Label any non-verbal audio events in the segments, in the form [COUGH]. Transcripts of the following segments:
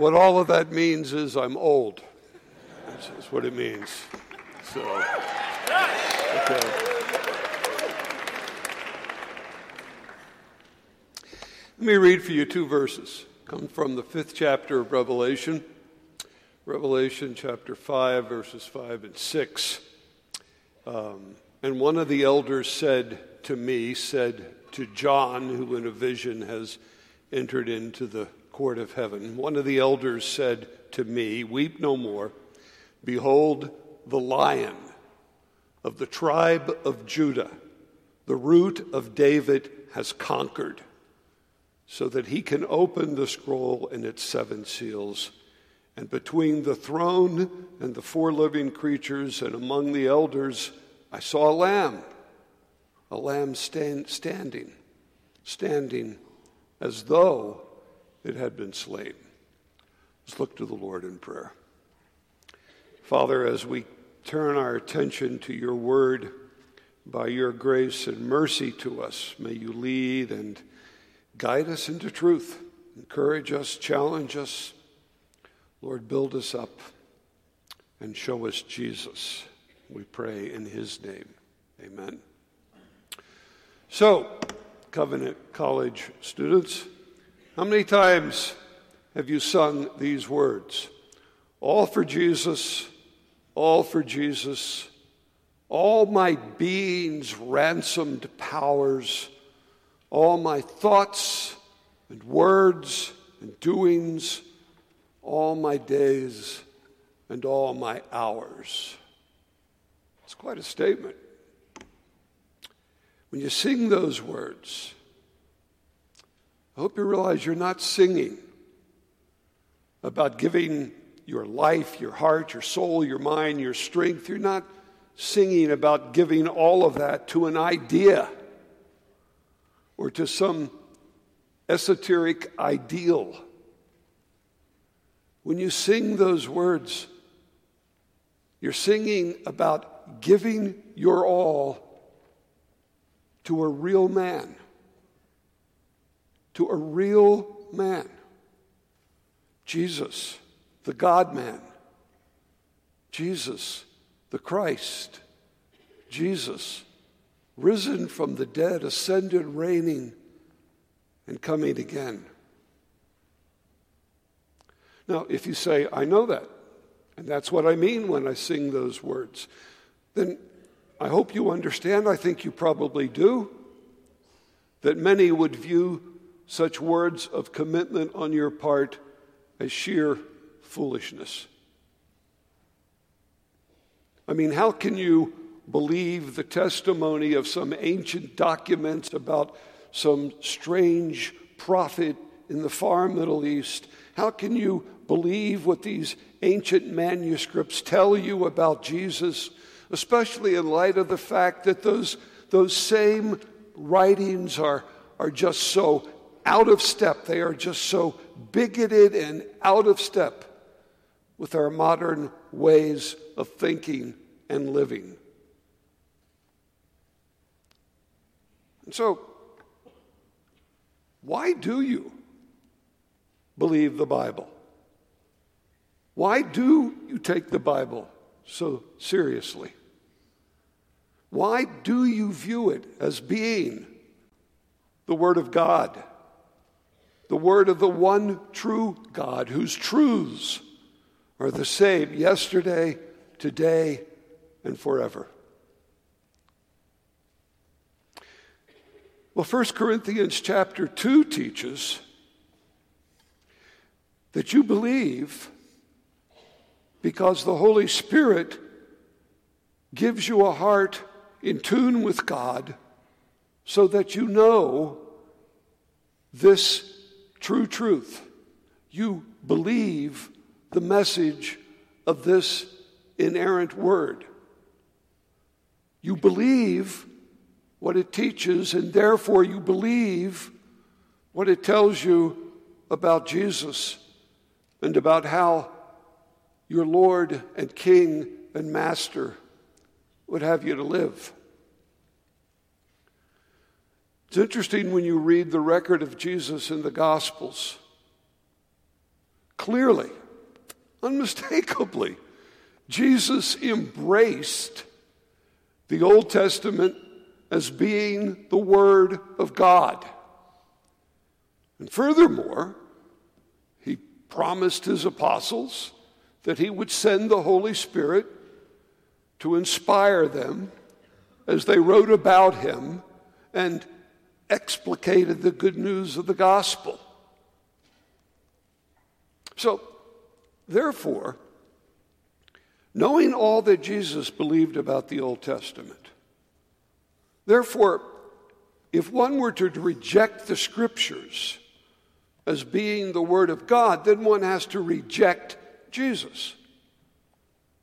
what all of that means is I'm old. That's what it means. So, okay. Let me read for you two verses. Come from the fifth chapter of Revelation, Revelation chapter 5, verses 5 and 6. Um, and one of the elders said to me, said to John, who in a vision has entered into the court of heaven, one of the elders said to me, Weep no more. Behold, the lion of the tribe of Judah, the root of David, has conquered, so that he can open the scroll and its seven seals. And between the throne and the four living creatures and among the elders, I saw a lamb, a lamb stand, standing, standing as though it had been slain. Let's look to the Lord in prayer. Father, as we turn our attention to your word, by your grace and mercy to us, may you lead and guide us into truth, encourage us, challenge us. Lord, build us up and show us Jesus. We pray in his name. Amen. So, Covenant College students, how many times have you sung these words? All for Jesus all for Jesus, all my being's ransomed powers, all my thoughts and words and doings, all my days and all my hours. It's quite a statement. When you sing those words, I hope you realize you're not singing about giving your life, your heart, your soul, your mind, your strength. You're not singing about giving all of that to an idea or to some esoteric ideal. When you sing those words, you're singing about giving your all to a real man. To a real man. Jesus the God man, Jesus, the Christ, Jesus, risen from the dead, ascended, reigning, and coming again. Now, if you say, I know that, and that's what I mean when I sing those words, then I hope you understand, I think you probably do, that many would view such words of commitment on your part as sheer foolishness. I mean, how can you believe the testimony of some ancient documents about some strange prophet in the far Middle East? How can you believe what these ancient manuscripts tell you about Jesus, especially in light of the fact that those, those same writings are, are just so out of step? They are just so bigoted and out of step with our modern ways of thinking and living. And so, why do you believe the Bible? Why do you take the Bible so seriously? Why do you view it as being the Word of God, the Word of the one true God, whose truths are the same yesterday, today, and forever. Well, 1 Corinthians chapter 2 teaches that you believe because the Holy Spirit gives you a heart in tune with God so that you know this true truth. You believe the message of this inerrant word. You believe what it teaches, and therefore you believe what it tells you about Jesus and about how your Lord and King and Master would have you to live. It's interesting when you read the record of Jesus in the Gospels clearly, unmistakably, Jesus embraced the Old Testament as being the Word of God. And furthermore, he promised his apostles that he would send the Holy Spirit to inspire them as they wrote about him and explicated the good news of the gospel. So, therefore, knowing all that Jesus believed about the Old Testament, therefore, if one were to reject the scriptures as being the Word of God, then one has to reject Jesus.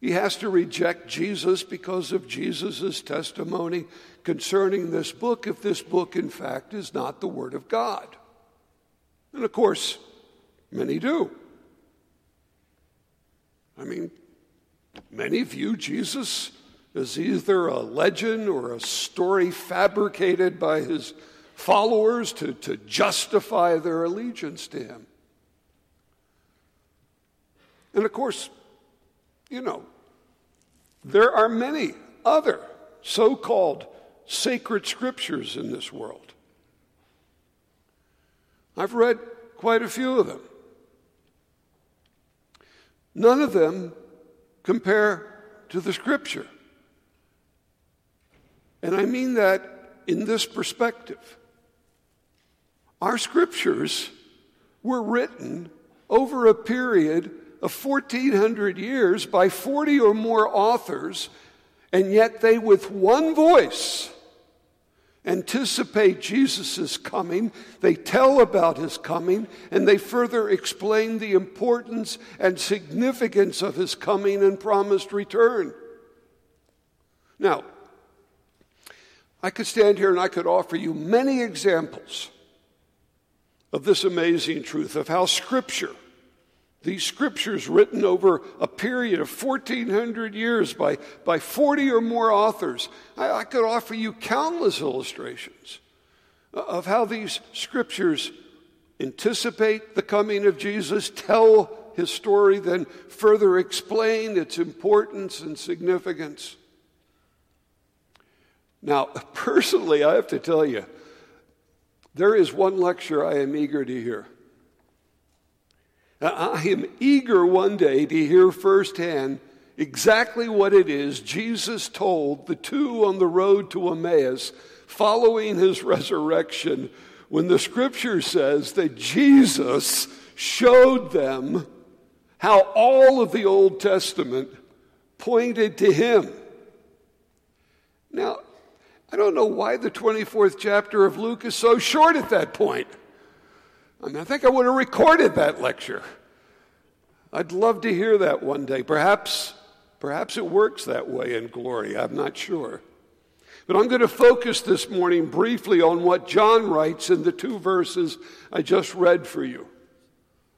He has to reject Jesus because of Jesus' testimony concerning this book, if this book, in fact, is not the Word of God. And of course, many do. I mean, many view Jesus as either a legend or a story fabricated by his followers to, to justify their allegiance to him. And of course, you know, there are many other so called sacred scriptures in this world. I've read quite a few of them. None of them compare to the scripture. And I mean that in this perspective. Our scriptures were written over a period of 1400 years by 40 or more authors, and yet they, with one voice, anticipate Jesus' coming, they tell about his coming, and they further explain the importance and significance of his coming and promised return. Now, I could stand here and I could offer you many examples of this amazing truth of how Scripture these scriptures written over a period of 1400 years by, by 40 or more authors. I, I could offer you countless illustrations of how these scriptures anticipate the coming of Jesus, tell his story, then further explain its importance and significance. Now, [LAUGHS] personally, I have to tell you, there is one lecture I am eager to hear. Uh, I am eager one day to hear firsthand exactly what it is Jesus told the two on the road to Emmaus following his resurrection when the scripture says that Jesus showed them how all of the Old Testament pointed to him. Now, I don't know why the 24th chapter of Luke is so short at that point. I mean, I think I would have recorded that lecture. I'd love to hear that one day. Perhaps, perhaps it works that way in glory. I'm not sure. But I'm going to focus this morning briefly on what John writes in the two verses I just read for you.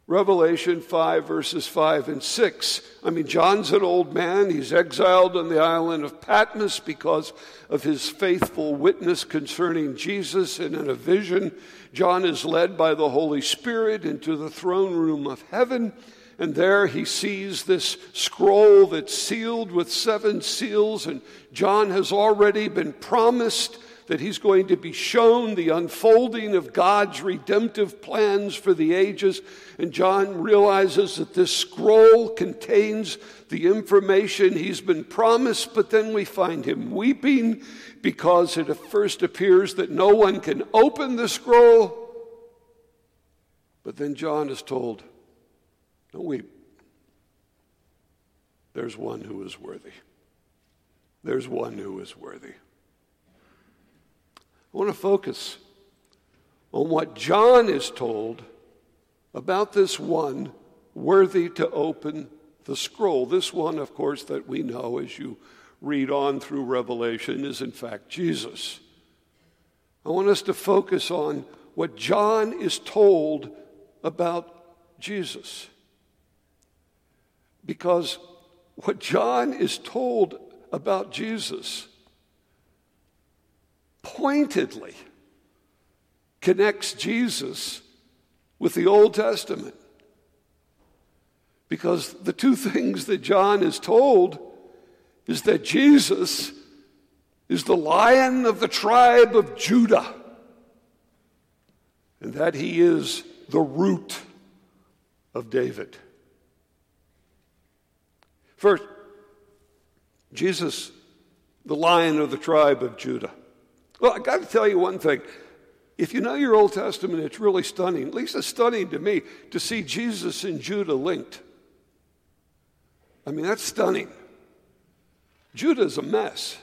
Revelation 5, verses 5 and 6. I mean, John's an old man. He's exiled on the island of Patmos because of his faithful witness concerning Jesus. And in a vision, John is led by the Holy Spirit into the throne room of heaven. And there he sees this scroll that's sealed with seven seals. And John has already been promised that he's going to be shown the unfolding of God's redemptive plans for the ages. And John realizes that this scroll contains the information he's been promised, but then we find him weeping because it first appears that no one can open the scroll. But then John is told, Don't weep. There's one who is worthy. There's one who is worthy. I want to focus on what John is told about this one worthy to open the scroll. This one, of course, that we know as you read on through Revelation is in fact Jesus. I want us to focus on what John is told about Jesus. Because what John is told about Jesus pointedly connects Jesus with the Old Testament. Because the two [LAUGHS] things that John is told is that Jesus is the lion of the tribe of Judah, and that he is the root of David. First, Jesus, the lion of the tribe of Judah. Well, I got to tell you one thing. If you know your Old Testament, it's really stunning. At least it's stunning to me to see Jesus and Judah linked. I mean, that's stunning. Judah's a mess.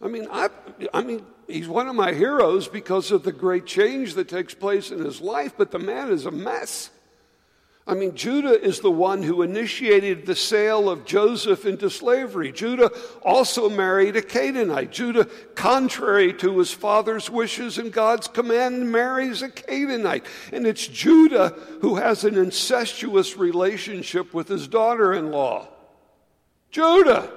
I mean, I, I mean, he's one of my heroes because of the great change that takes place in his life, but the man is a mess. I mean, Judah is the one who initiated the sale of Joseph into slavery. Judah also married a Canaanite. Judah, contrary to his father's wishes and God's command, marries a Canaanite. And it's Judah who has an incestuous relationship with his daughter in law. Judah.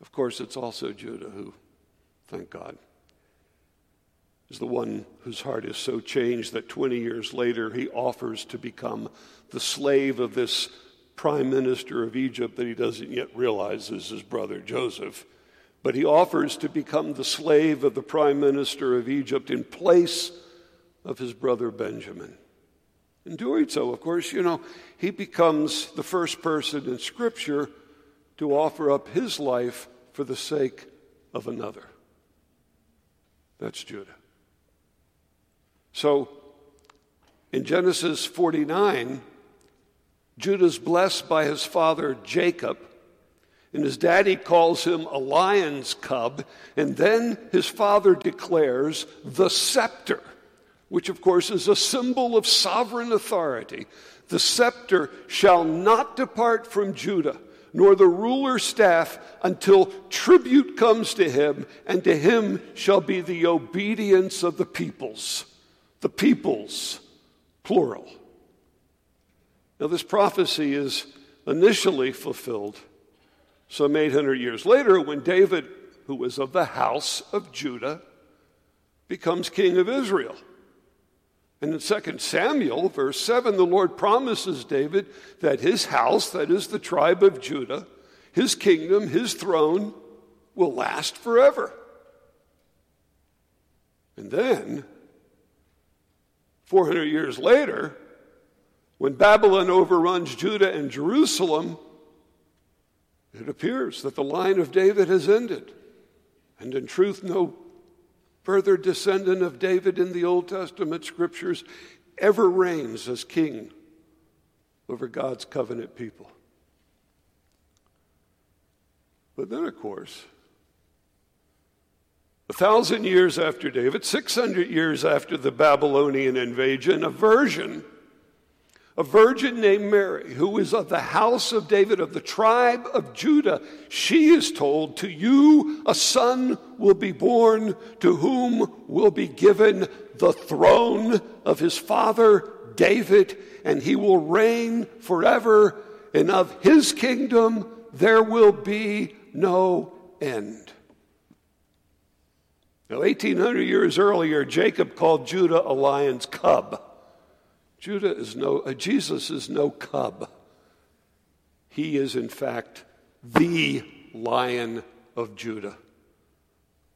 Of course, it's also Judah who, thank God, is the one whose heart is so changed that 20 years later he offers to become the slave of this prime minister of Egypt that he doesn't yet realize is his brother Joseph. But he offers to become the slave of the prime minister of Egypt in place of his brother Benjamin. In doing so, of course, you know, he becomes the first person in Scripture to offer up his life for the sake of another. That's Judah. So in Genesis 49, Judah's blessed by his father Jacob, and his daddy calls him a lion's cub, and then his father declares the scepter, which of course is a symbol of sovereign authority. The scepter shall not depart from Judah nor the ruler's staff until tribute comes to him, and to him shall be the obedience of the peoples the peoples, plural. Now, this prophecy is initially fulfilled some 800 years later when David, who was of the house of Judah, becomes king of Israel. And in 2 Samuel, verse 7, the Lord promises David that his house, that is the tribe of Judah, his kingdom, his throne, will last forever. And then 400 years later, when Babylon overruns Judah and Jerusalem, it appears that the line of David has ended. And in truth, no further descendant of David in the Old Testament scriptures ever reigns as king over God's covenant people. But then, of course, a thousand years after David, 600 years after the Babylonian invasion, a virgin, a virgin named Mary, who is of the house of David, of the tribe of Judah, she is told, To you a son will be born, to whom will be given the throne of his father David, and he will reign forever, and of his kingdom there will be no end. Now, 1800 years earlier, Jacob called Judah a lion's cub. Judah is no, uh, Jesus is no cub. He is, in fact, the lion of Judah,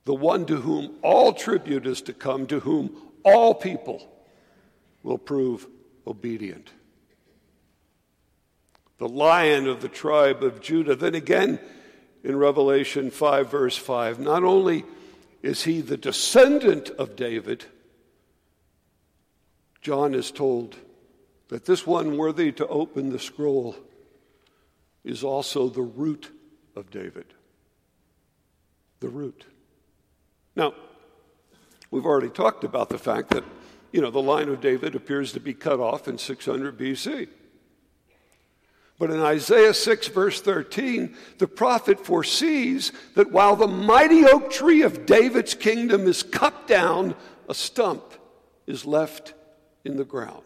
the one to whom all tribute is to come, to whom all people will prove obedient. The lion of the tribe of Judah. Then again, in Revelation 5, verse 5, not only is he the descendant of David? John is told that this one worthy to open the scroll is also the root of David. The root. Now, we've already talked about the fact that, you know, the line of David appears to be cut off in 600 BC. But in Isaiah 6, verse 13, the prophet foresees that while the mighty oak tree of David's kingdom is cut down, a stump is left in the ground.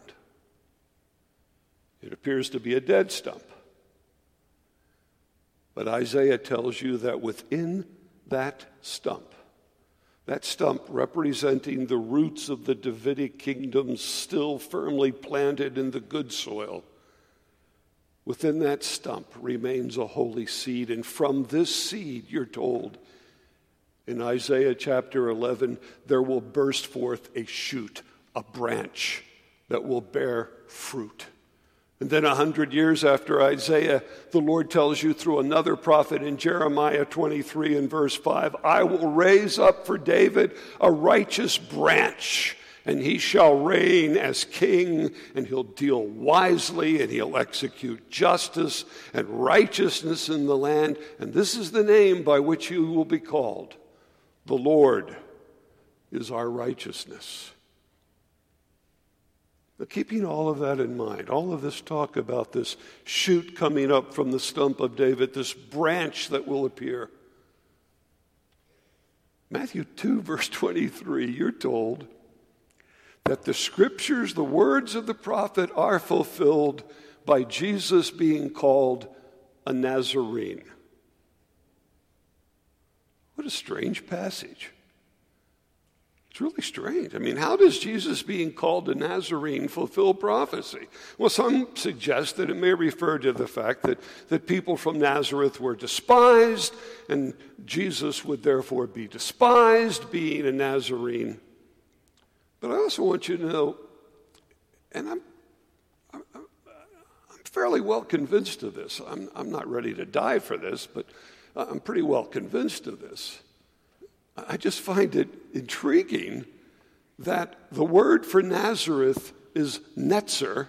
It appears to be a dead stump. But Isaiah tells you that within that stump, that stump representing the roots of the Davidic kingdom still firmly planted in the good soil. Within that stump remains a holy seed, and from this seed, you're told in Isaiah chapter 11, there will burst forth a shoot, a branch that will bear fruit. And then, a hundred years after Isaiah, the Lord tells you through another prophet in Jeremiah 23 and verse 5 I will raise up for David a righteous branch, and he shall reign as king, and he'll deal wisely, and he'll execute justice and righteousness in the land. And this is the name by which you will be called The Lord is our righteousness. But keeping all of that in mind, all of this talk about this shoot coming up from the stump of David, this branch that will appear. Matthew 2, verse 23, you're told that the scriptures, the words of the prophet, are fulfilled by Jesus being called a Nazarene. What a strange passage. It's really strange. I mean, how does Jesus being called a Nazarene fulfill prophecy? Well, some suggest that it may refer to the fact that, that people from Nazareth were despised, and Jesus would therefore be despised being a Nazarene. But I also want you to know, and I'm, I'm, I'm fairly well convinced of this. I'm, I'm not ready to die for this, but I'm pretty well convinced of this I just find it intriguing that the word for Nazareth is netzer,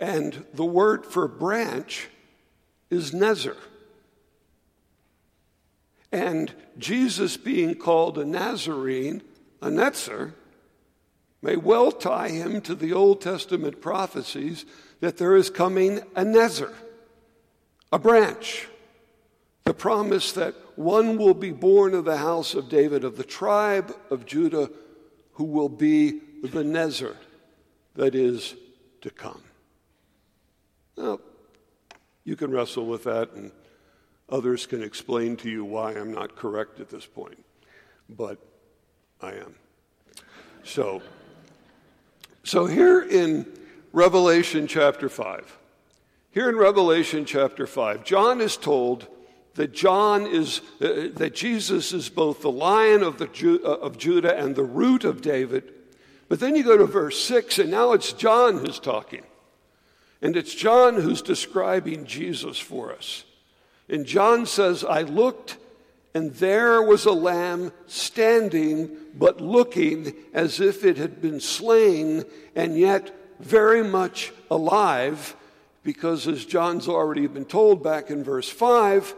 and the word for branch is nezer. And Jesus being called a Nazarene, a netzer, may well tie him to the Old Testament prophecies that there is coming a nezer, a branch the promise that one will be born of the house of David, of the tribe of Judah, who will be the Nezer that is to come. Now, you can wrestle with that, and others can explain to you why I'm not correct at this point, but I am. So, so here in Revelation chapter 5, here in Revelation chapter 5, John is told that John is, uh, that Jesus is both the lion of, the Ju- uh, of Judah and the root of David. But then you go to verse 6, and now it's John who's talking. And it's John who's describing Jesus for us. And John says, I looked, and there was a lamb standing, but looking as if it had been slain, and yet very much alive, because as John's already been told back in verse 5,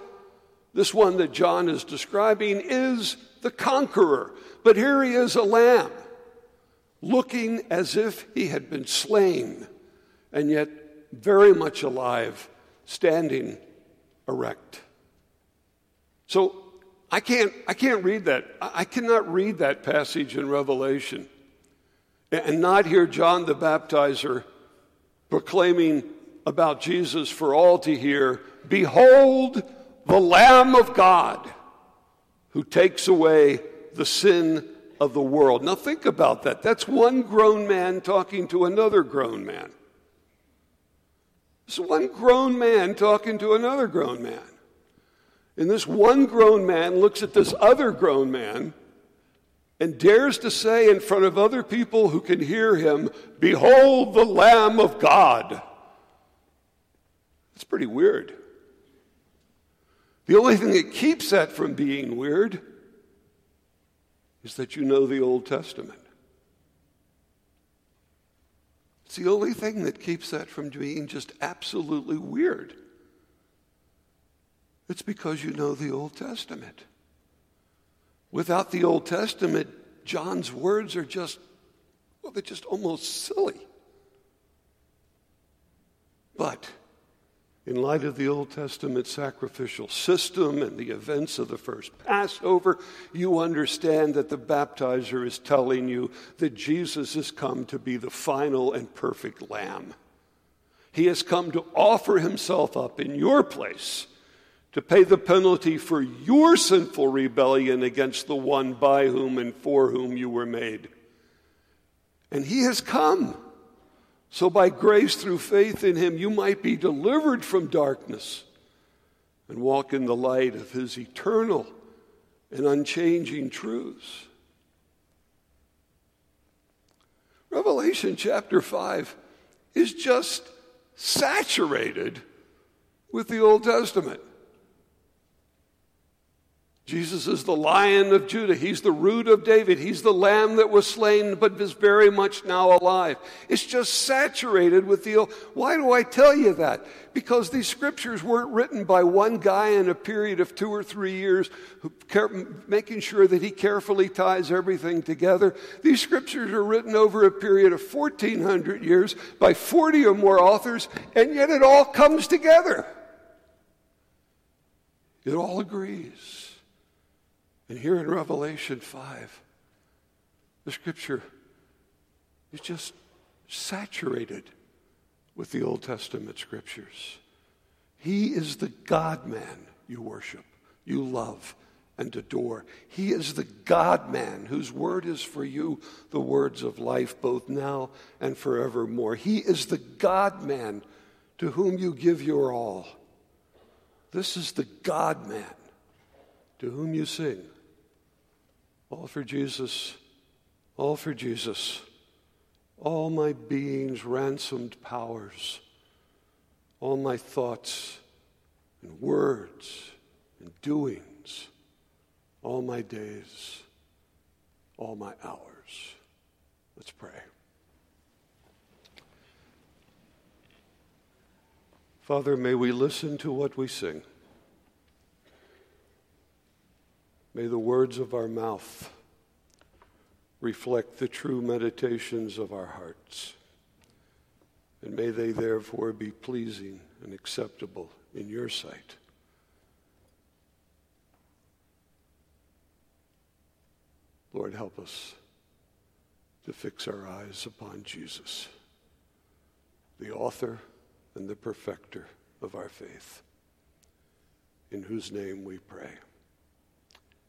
this one that John is describing is the conqueror. But here he is, a lamb, looking as if he had been slain, and yet very much alive, standing erect. So I can't, I can't read that. I cannot read that passage in Revelation and not hear John the Baptizer proclaiming about Jesus for all to hear Behold, the Lamb of God who takes away the sin of the world. Now, think about that. That's one grown man talking to another grown man. It's one grown man talking to another grown man. And this one grown man looks at this other grown man and dares to say in front of other people who can hear him, Behold the Lamb of God. It's pretty weird. The only thing that keeps that from being weird is that you know the Old Testament. It's the only thing that keeps that from being just absolutely weird. It's because you know the Old Testament. Without the Old Testament, John's words are just, well, they're just almost silly. But in light of the Old Testament sacrificial system and the events of the first Passover, you understand that the baptizer is telling you that Jesus has come to be the final and perfect lamb. He has come to offer himself up in your place to pay the penalty for your sinful rebellion against the one by whom and for whom you were made. And he has come. So, by grace through faith in him, you might be delivered from darkness and walk in the light of his eternal and unchanging truths. Revelation chapter 5 is just saturated with the Old Testament. Jesus is the lion of Judah. He's the root of David. He's the lamb that was slain but is very much now alive. It's just saturated with the. Why do I tell you that? Because these scriptures weren't written by one guy in a period of two or three years, making sure that he carefully ties everything together. These scriptures are written over a period of 1,400 years by 40 or more authors, and yet it all comes together. It all agrees. And here in Revelation 5, the scripture is just saturated with the Old Testament scriptures. He is the God man you worship, you love, and adore. He is the God man whose word is for you the words of life, both now and forevermore. He is the God man to whom you give your all. This is the God man to whom you sing. All for Jesus, all for Jesus. All my being's ransomed powers, all my thoughts and words and doings, all my days, all my hours. Let's pray. Father, may we listen to what we sing. May the words of our mouth reflect the true meditations of our hearts. And may they therefore be pleasing and acceptable in your sight. Lord, help us to fix our eyes upon Jesus, the author and the perfecter of our faith, in whose name we pray.